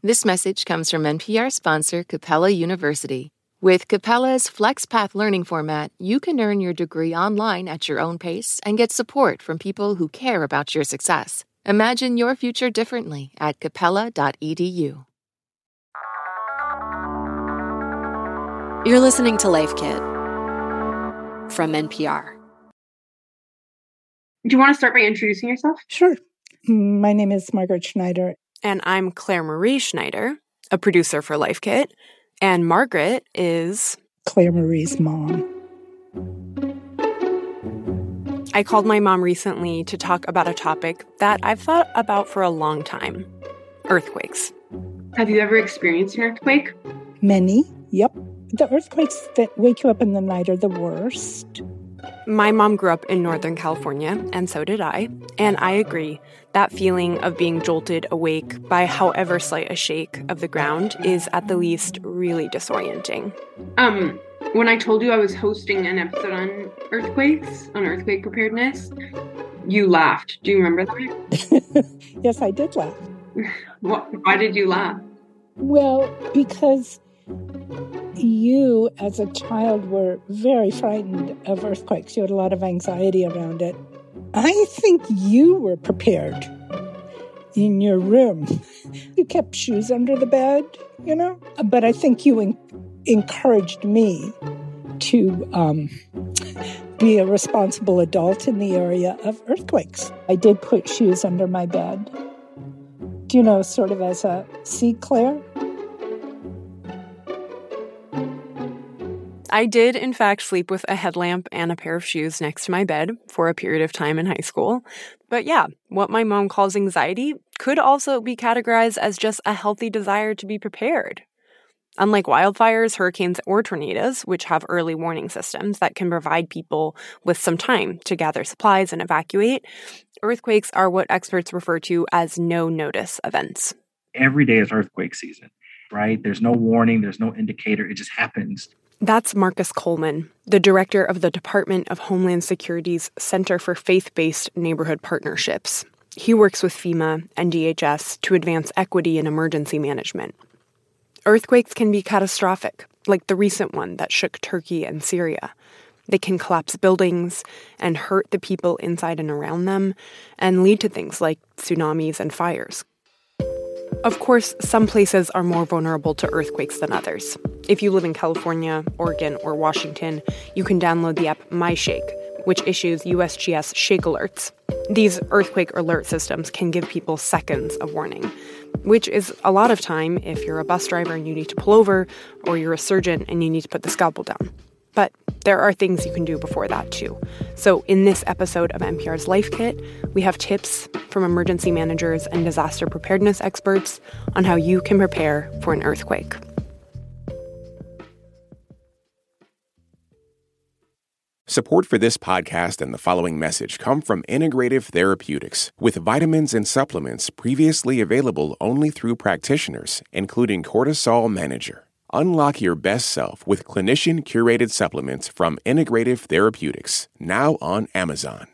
This message comes from NPR sponsor Capella University. With Capella's FlexPath learning format, you can earn your degree online at your own pace and get support from people who care about your success. Imagine your future differently at capella.edu. You're listening to Life Kit from NPR. Do you want to start by introducing yourself? Sure. My name is Margaret Schneider. And I'm Claire Marie Schneider, a producer for Life Kit. And Margaret is Claire Marie's mom. I called my mom recently to talk about a topic that I've thought about for a long time earthquakes. Have you ever experienced an earthquake? Many, yep. The earthquakes that wake you up in the night are the worst. My mom grew up in Northern California, and so did I. And I agree, that feeling of being jolted awake by however slight a shake of the ground is at the least really disorienting. Um, when I told you I was hosting an episode on earthquakes, on earthquake preparedness, you laughed. Do you remember that? yes, I did laugh. Why did you laugh? Well, because you, as a child, were very frightened of earthquakes. You had a lot of anxiety around it. I think you were prepared in your room. You kept shoes under the bed, you know? But I think you en- encouraged me to um, be a responsible adult in the area of earthquakes. I did put shoes under my bed. Do you know, sort of as a see, Claire? I did, in fact, sleep with a headlamp and a pair of shoes next to my bed for a period of time in high school. But yeah, what my mom calls anxiety could also be categorized as just a healthy desire to be prepared. Unlike wildfires, hurricanes, or tornadoes, which have early warning systems that can provide people with some time to gather supplies and evacuate, earthquakes are what experts refer to as no notice events. Every day is earthquake season, right? There's no warning, there's no indicator, it just happens. That's Marcus Coleman, the director of the Department of Homeland Security's Center for Faith Based Neighborhood Partnerships. He works with FEMA and DHS to advance equity in emergency management. Earthquakes can be catastrophic, like the recent one that shook Turkey and Syria. They can collapse buildings and hurt the people inside and around them, and lead to things like tsunamis and fires. Of course, some places are more vulnerable to earthquakes than others. If you live in California, Oregon, or Washington, you can download the app MyShake, which issues USGS shake alerts. These earthquake alert systems can give people seconds of warning, which is a lot of time if you're a bus driver and you need to pull over, or you're a surgeon and you need to put the scalpel down. But there are things you can do before that too. So, in this episode of NPR's Life Kit, we have tips from emergency managers and disaster preparedness experts on how you can prepare for an earthquake. Support for this podcast and the following message come from Integrative Therapeutics, with vitamins and supplements previously available only through practitioners, including Cortisol Manager. Unlock your best self with clinician curated supplements from Integrative Therapeutics, now on Amazon.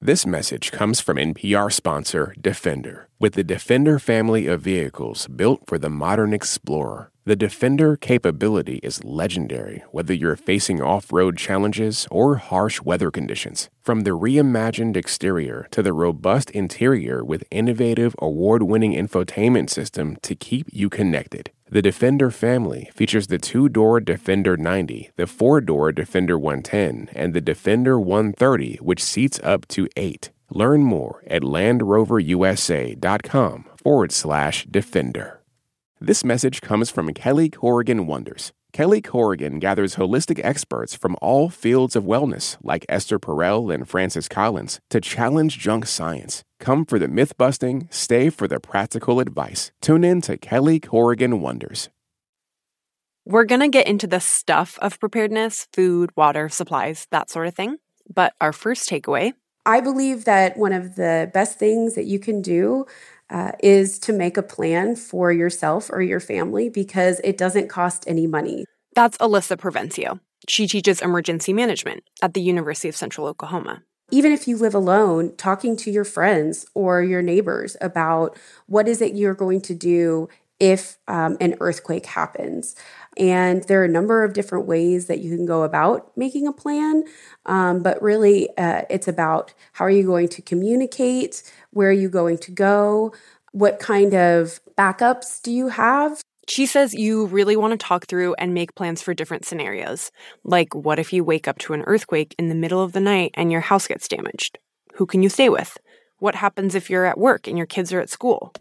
This message comes from NPR sponsor Defender. With the Defender family of vehicles built for the modern explorer, the Defender capability is legendary whether you're facing off road challenges or harsh weather conditions. From the reimagined exterior to the robust interior with innovative award winning infotainment system to keep you connected. The Defender family features the two door Defender 90, the four door Defender 110, and the Defender 130, which seats up to eight. Learn more at LandRoverUSA.com forward slash Defender. This message comes from Kelly Corrigan Wonders. Kelly Corrigan gathers holistic experts from all fields of wellness, like Esther Perel and Francis Collins, to challenge junk science. Come for the myth busting, stay for the practical advice. Tune in to Kelly Corrigan Wonders. We're going to get into the stuff of preparedness food, water, supplies, that sort of thing. But our first takeaway I believe that one of the best things that you can do uh, is to make a plan for yourself or your family because it doesn't cost any money. That's Alyssa Provencio. She teaches emergency management at the University of Central Oklahoma. Even if you live alone, talking to your friends or your neighbors about what is it you're going to do if um, an earthquake happens. And there are a number of different ways that you can go about making a plan. Um, but really, uh, it's about how are you going to communicate? Where are you going to go? What kind of backups do you have? She says you really want to talk through and make plans for different scenarios. Like, what if you wake up to an earthquake in the middle of the night and your house gets damaged? Who can you stay with? What happens if you're at work and your kids are at school?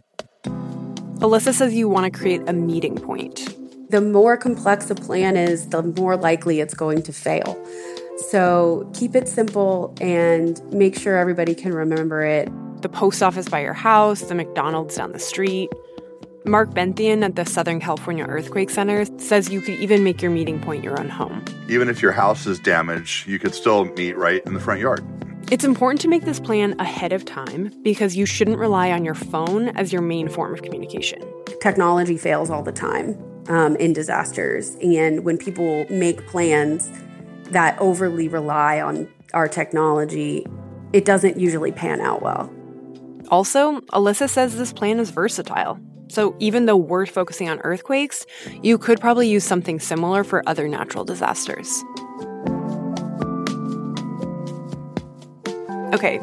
Alyssa says you want to create a meeting point. The more complex a plan is, the more likely it's going to fail. So keep it simple and make sure everybody can remember it. The post office by your house, the McDonald's down the street. Mark Benthien at the Southern California Earthquake Center says you could even make your meeting point your own home. Even if your house is damaged, you could still meet right in the front yard. It's important to make this plan ahead of time because you shouldn't rely on your phone as your main form of communication. Technology fails all the time um, in disasters. And when people make plans that overly rely on our technology, it doesn't usually pan out well. Also, Alyssa says this plan is versatile. So even though we're focusing on earthquakes, you could probably use something similar for other natural disasters. Okay,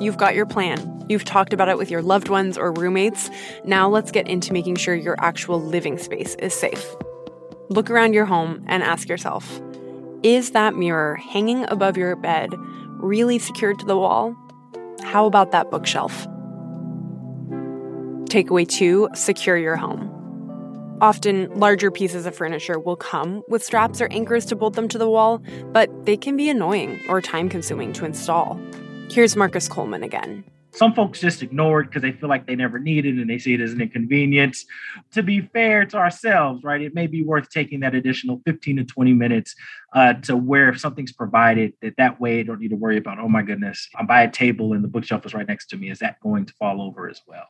you've got your plan. You've talked about it with your loved ones or roommates. Now let's get into making sure your actual living space is safe. Look around your home and ask yourself Is that mirror hanging above your bed really secured to the wall? How about that bookshelf? Takeaway two secure your home. Often, larger pieces of furniture will come with straps or anchors to bolt them to the wall, but they can be annoying or time consuming to install. Here's Marcus Coleman again. Some folks just ignore it because they feel like they never need it and they see it as an inconvenience. To be fair to ourselves, right, it may be worth taking that additional 15 to 20 minutes uh, to where if something's provided, that that way I don't need to worry about, oh my goodness, I'm by a table and the bookshelf is right next to me. Is that going to fall over as well?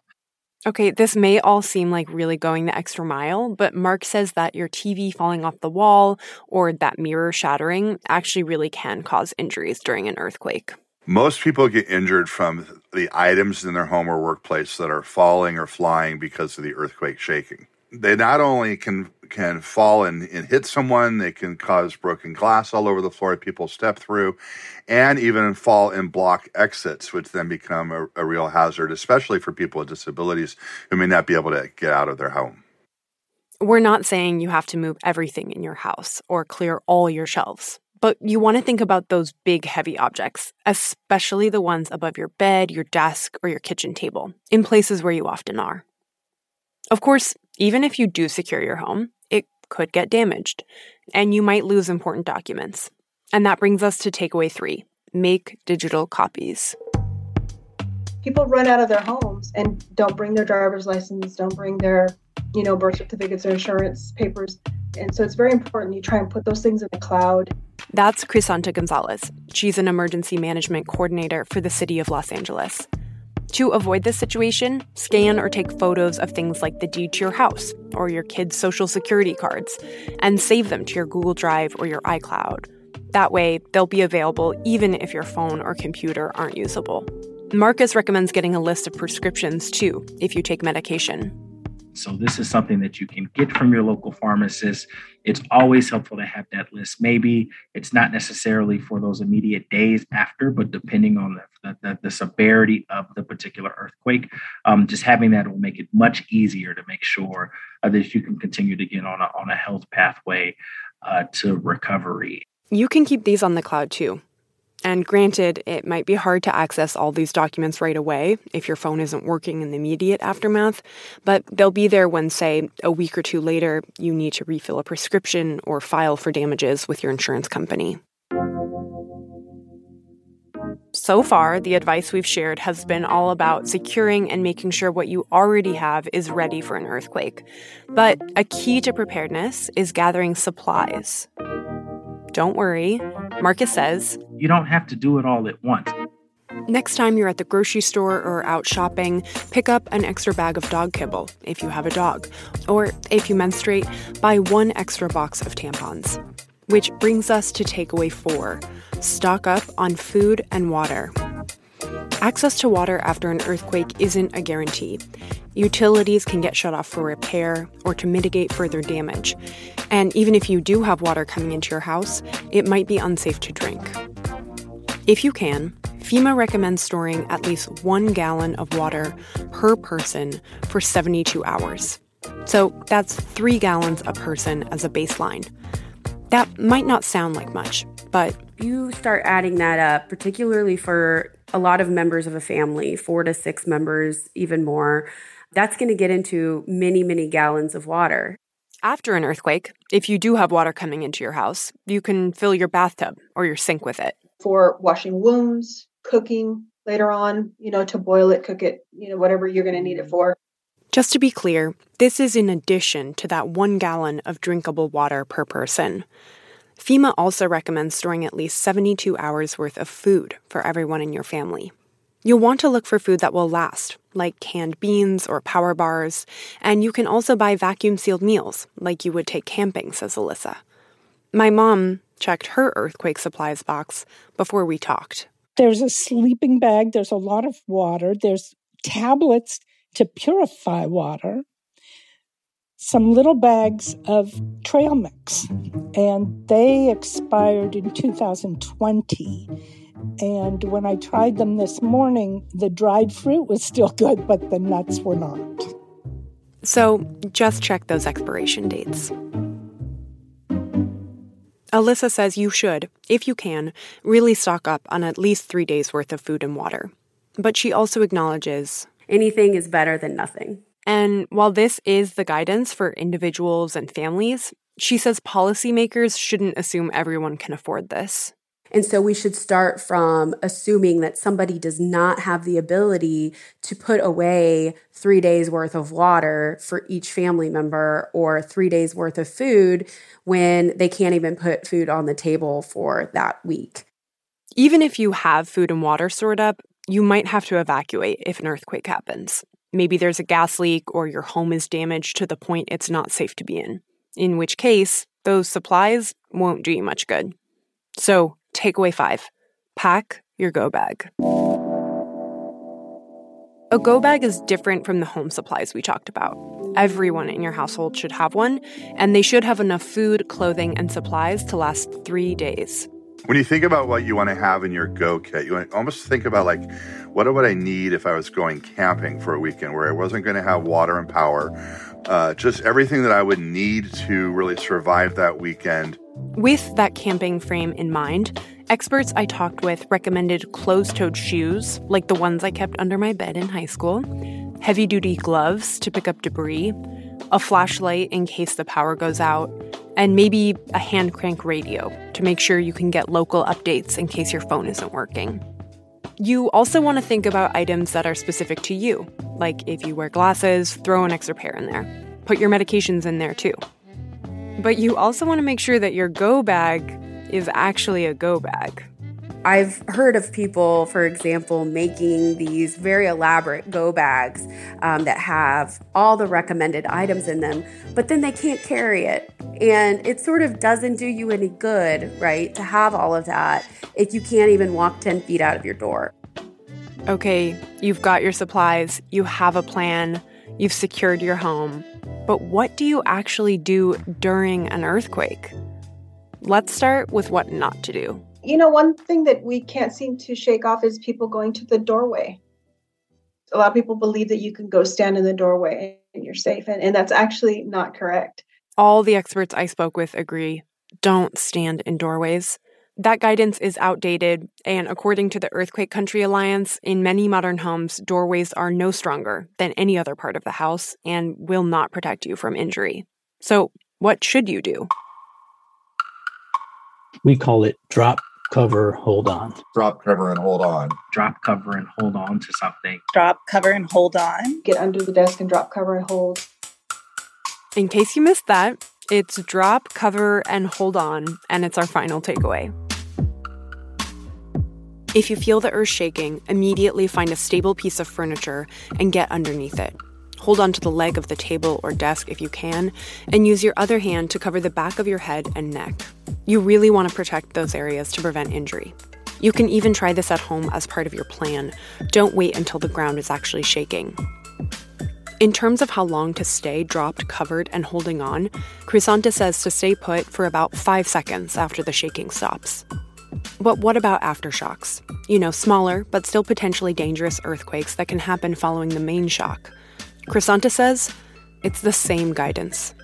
Okay, this may all seem like really going the extra mile, but Mark says that your TV falling off the wall or that mirror shattering actually really can cause injuries during an earthquake. Most people get injured from the items in their home or workplace that are falling or flying because of the earthquake shaking. They not only can can fall and, and hit someone, they can cause broken glass all over the floor people step through, and even fall and block exits, which then become a, a real hazard, especially for people with disabilities who may not be able to get out of their home. We're not saying you have to move everything in your house or clear all your shelves. But you want to think about those big, heavy objects, especially the ones above your bed, your desk, or your kitchen table, in places where you often are. Of course, even if you do secure your home, it could get damaged, and you might lose important documents. And that brings us to takeaway three make digital copies. People run out of their homes and don't bring their driver's license, don't bring their, you know, birth certificates or insurance papers. And so it's very important you try and put those things in the cloud. That's Crisanta Gonzalez. She's an emergency management coordinator for the city of Los Angeles. To avoid this situation, scan or take photos of things like the deed to your house or your kids' social security cards and save them to your Google Drive or your iCloud. That way, they'll be available even if your phone or computer aren't usable. Marcus recommends getting a list of prescriptions too if you take medication. So, this is something that you can get from your local pharmacist. It's always helpful to have that list. Maybe it's not necessarily for those immediate days after, but depending on the, the, the severity of the particular earthquake, um, just having that will make it much easier to make sure uh, that you can continue to get on a, on a health pathway uh, to recovery. You can keep these on the cloud too. And granted, it might be hard to access all these documents right away if your phone isn't working in the immediate aftermath, but they'll be there when, say, a week or two later, you need to refill a prescription or file for damages with your insurance company. So far, the advice we've shared has been all about securing and making sure what you already have is ready for an earthquake. But a key to preparedness is gathering supplies. Don't worry, Marcus says, You don't have to do it all at once. Next time you're at the grocery store or out shopping, pick up an extra bag of dog kibble if you have a dog. Or if you menstruate, buy one extra box of tampons. Which brings us to takeaway four stock up on food and water. Access to water after an earthquake isn't a guarantee. Utilities can get shut off for repair or to mitigate further damage. And even if you do have water coming into your house, it might be unsafe to drink. If you can, FEMA recommends storing at least one gallon of water per person for 72 hours. So that's three gallons a person as a baseline. That might not sound like much, but you start adding that up, particularly for a lot of members of a family, four to six members, even more, that's going to get into many, many gallons of water. After an earthquake, if you do have water coming into your house, you can fill your bathtub or your sink with it. For washing wounds, cooking later on, you know, to boil it, cook it, you know, whatever you're going to need it mm. for. Just to be clear, this is in addition to that one gallon of drinkable water per person. FEMA also recommends storing at least 72 hours worth of food for everyone in your family. You'll want to look for food that will last, like canned beans or power bars, and you can also buy vacuum sealed meals, like you would take camping, says Alyssa. My mom checked her earthquake supplies box before we talked. There's a sleeping bag, there's a lot of water, there's tablets to purify water, some little bags of trail mix, and they expired in 2020. And when I tried them this morning, the dried fruit was still good, but the nuts were not. So just check those expiration dates. Alyssa says you should, if you can, really stock up on at least three days' worth of food and water. But she also acknowledges anything is better than nothing. And while this is the guidance for individuals and families, she says policymakers shouldn't assume everyone can afford this. And so we should start from assuming that somebody does not have the ability to put away three days worth of water for each family member or three days worth of food when they can't even put food on the table for that week. Even if you have food and water stored up, you might have to evacuate if an earthquake happens. Maybe there's a gas leak or your home is damaged to the point it's not safe to be in, in which case, those supplies won't do you much good. So, takeaway five pack your go bag. A go bag is different from the home supplies we talked about. Everyone in your household should have one, and they should have enough food, clothing, and supplies to last three days. When you think about what you want to have in your go kit, you almost think about like, what would I need if I was going camping for a weekend where I wasn't going to have water and power? Uh, just everything that I would need to really survive that weekend. With that camping frame in mind, experts I talked with recommended closed toed shoes, like the ones I kept under my bed in high school, heavy duty gloves to pick up debris, a flashlight in case the power goes out, and maybe a hand crank radio to make sure you can get local updates in case your phone isn't working. You also want to think about items that are specific to you, like if you wear glasses, throw an extra pair in there. Put your medications in there too. But you also want to make sure that your go bag is actually a go bag. I've heard of people, for example, making these very elaborate go bags um, that have all the recommended items in them, but then they can't carry it. And it sort of doesn't do you any good, right, to have all of that if you can't even walk 10 feet out of your door. Okay, you've got your supplies, you have a plan, you've secured your home. But what do you actually do during an earthquake? Let's start with what not to do you know, one thing that we can't seem to shake off is people going to the doorway. A lot of people believe that you can go stand in the doorway and you're safe, and, and that's actually not correct. All the experts I spoke with agree don't stand in doorways. That guidance is outdated, and according to the Earthquake Country Alliance, in many modern homes, doorways are no stronger than any other part of the house and will not protect you from injury. So, what should you do? We call it drop cover, hold on. Drop cover and hold on. Drop cover and hold on to something. Drop cover and hold on. Get under the desk and drop cover and hold. In case you missed that, it's drop, cover, and hold on, and it's our final takeaway. If you feel the earth shaking, immediately find a stable piece of furniture and get underneath it. Hold onto the leg of the table or desk if you can, and use your other hand to cover the back of your head and neck. You really want to protect those areas to prevent injury. You can even try this at home as part of your plan. Don't wait until the ground is actually shaking. In terms of how long to stay dropped, covered, and holding on, Crisanta says to stay put for about five seconds after the shaking stops. But what about aftershocks? You know, smaller, but still potentially dangerous earthquakes that can happen following the main shock. Crisanta says it's the same guidance.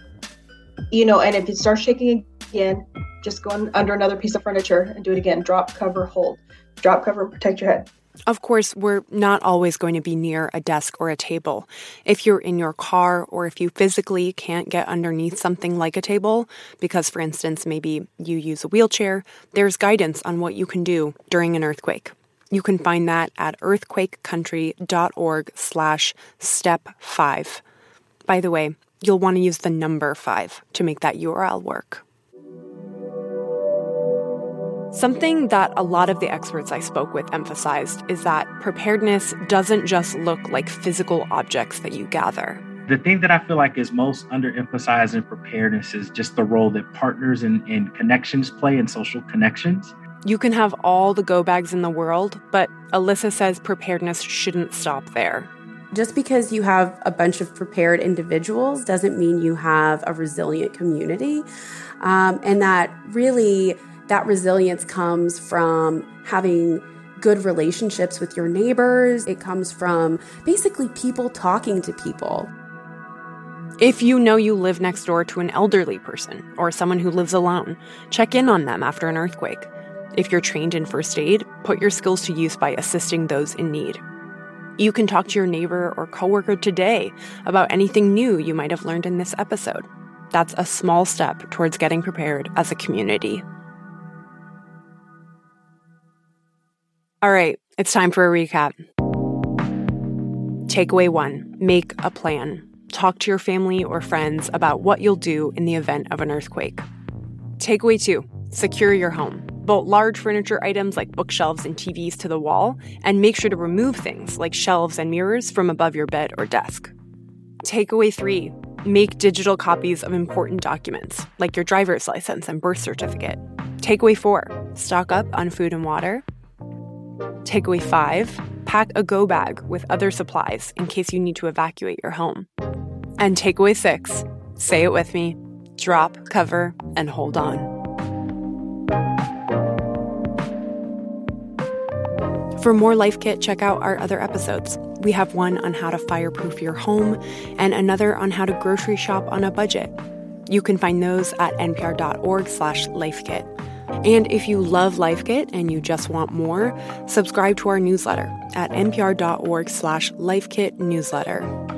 You know, and if it starts shaking again, just go under another piece of furniture and do it again. Drop, cover, hold. Drop, cover, protect your head. Of course, we're not always going to be near a desk or a table. If you're in your car or if you physically can't get underneath something like a table, because for instance, maybe you use a wheelchair, there's guidance on what you can do during an earthquake. You can find that at earthquakecountry.org slash step five. By the way, you'll want to use the number five to make that URL work. Something that a lot of the experts I spoke with emphasized is that preparedness doesn't just look like physical objects that you gather. The thing that I feel like is most underemphasized in preparedness is just the role that partners and, and connections play in social connections. You can have all the go bags in the world, but Alyssa says preparedness shouldn't stop there. Just because you have a bunch of prepared individuals doesn't mean you have a resilient community. Um, and that really that resilience comes from having good relationships with your neighbors. It comes from basically people talking to people. If you know you live next door to an elderly person or someone who lives alone, check in on them after an earthquake. If you're trained in first aid, put your skills to use by assisting those in need. You can talk to your neighbor or coworker today about anything new you might have learned in this episode. That's a small step towards getting prepared as a community. All right, it's time for a recap. Takeaway one make a plan. Talk to your family or friends about what you'll do in the event of an earthquake. Takeaway two secure your home. Bolt large furniture items like bookshelves and TVs to the wall, and make sure to remove things like shelves and mirrors from above your bed or desk. Takeaway three make digital copies of important documents like your driver's license and birth certificate. Takeaway four stock up on food and water. Takeaway five pack a go bag with other supplies in case you need to evacuate your home. And takeaway six say it with me drop, cover, and hold on. For more Life Kit, check out our other episodes. We have one on how to fireproof your home and another on how to grocery shop on a budget. You can find those at npr.org slash lifekit. And if you love Life Kit and you just want more, subscribe to our newsletter at npr.org slash lifekitnewsletter.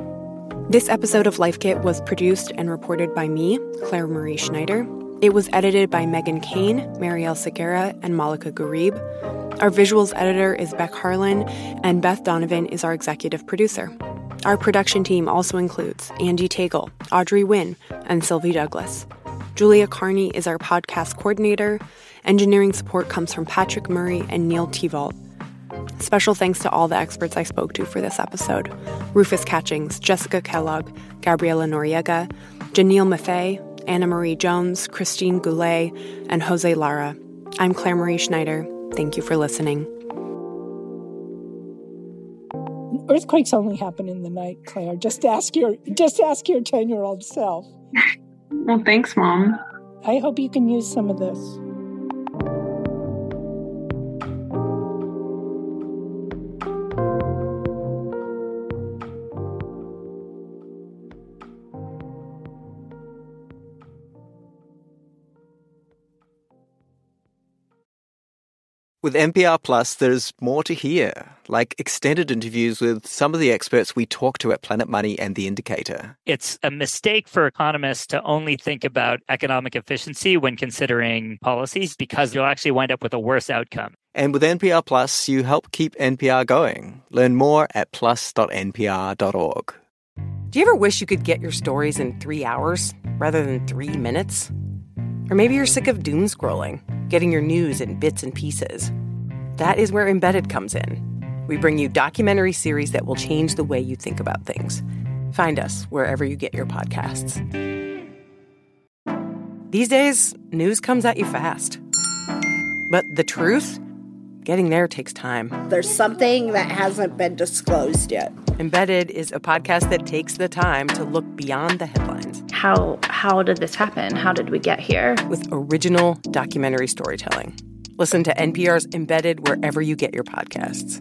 This episode of Life Kit was produced and reported by me, Claire Marie Schneider. It was edited by Meghan Keane, Marielle Segura, and Malaka Gharib. Our visuals editor is Beck Harlan, and Beth Donovan is our executive producer. Our production team also includes Andy Tagle, Audrey Nguyen, and Sylvie Douglis. Julia Carney is our podcast coordinator. Engineering support comes from Patrick Murray and Neil Tevault. Special thanks to all the experts I spoke to for this episode Rufus Catchings, Jessica Kellogg, Gabriela Noriega, Janelle Maffei, Anna Marie Jones, Christine Goulet, and Jose Lara. I'm Claire Marie Schneider. Thank you for listening. Earthquakes only happen in the night, Claire. Just ask your just ask your 10-year-old self. Well, thanks, Mom. I hope you can use some of this. With NPR Plus, there's more to hear, like extended interviews with some of the experts we talk to at Planet Money and The Indicator. It's a mistake for economists to only think about economic efficiency when considering policies because you'll actually wind up with a worse outcome. And with NPR Plus, you help keep NPR going. Learn more at plus.npr.org. Do you ever wish you could get your stories in three hours rather than three minutes? Or maybe you're sick of doom scrolling, getting your news in bits and pieces. That is where Embedded comes in. We bring you documentary series that will change the way you think about things. Find us wherever you get your podcasts. These days, news comes at you fast. But the truth? getting there takes time. There's something that hasn't been disclosed yet. Embedded is a podcast that takes the time to look beyond the headlines. How how did this happen? How did we get here? With original documentary storytelling. Listen to NPR's Embedded wherever you get your podcasts.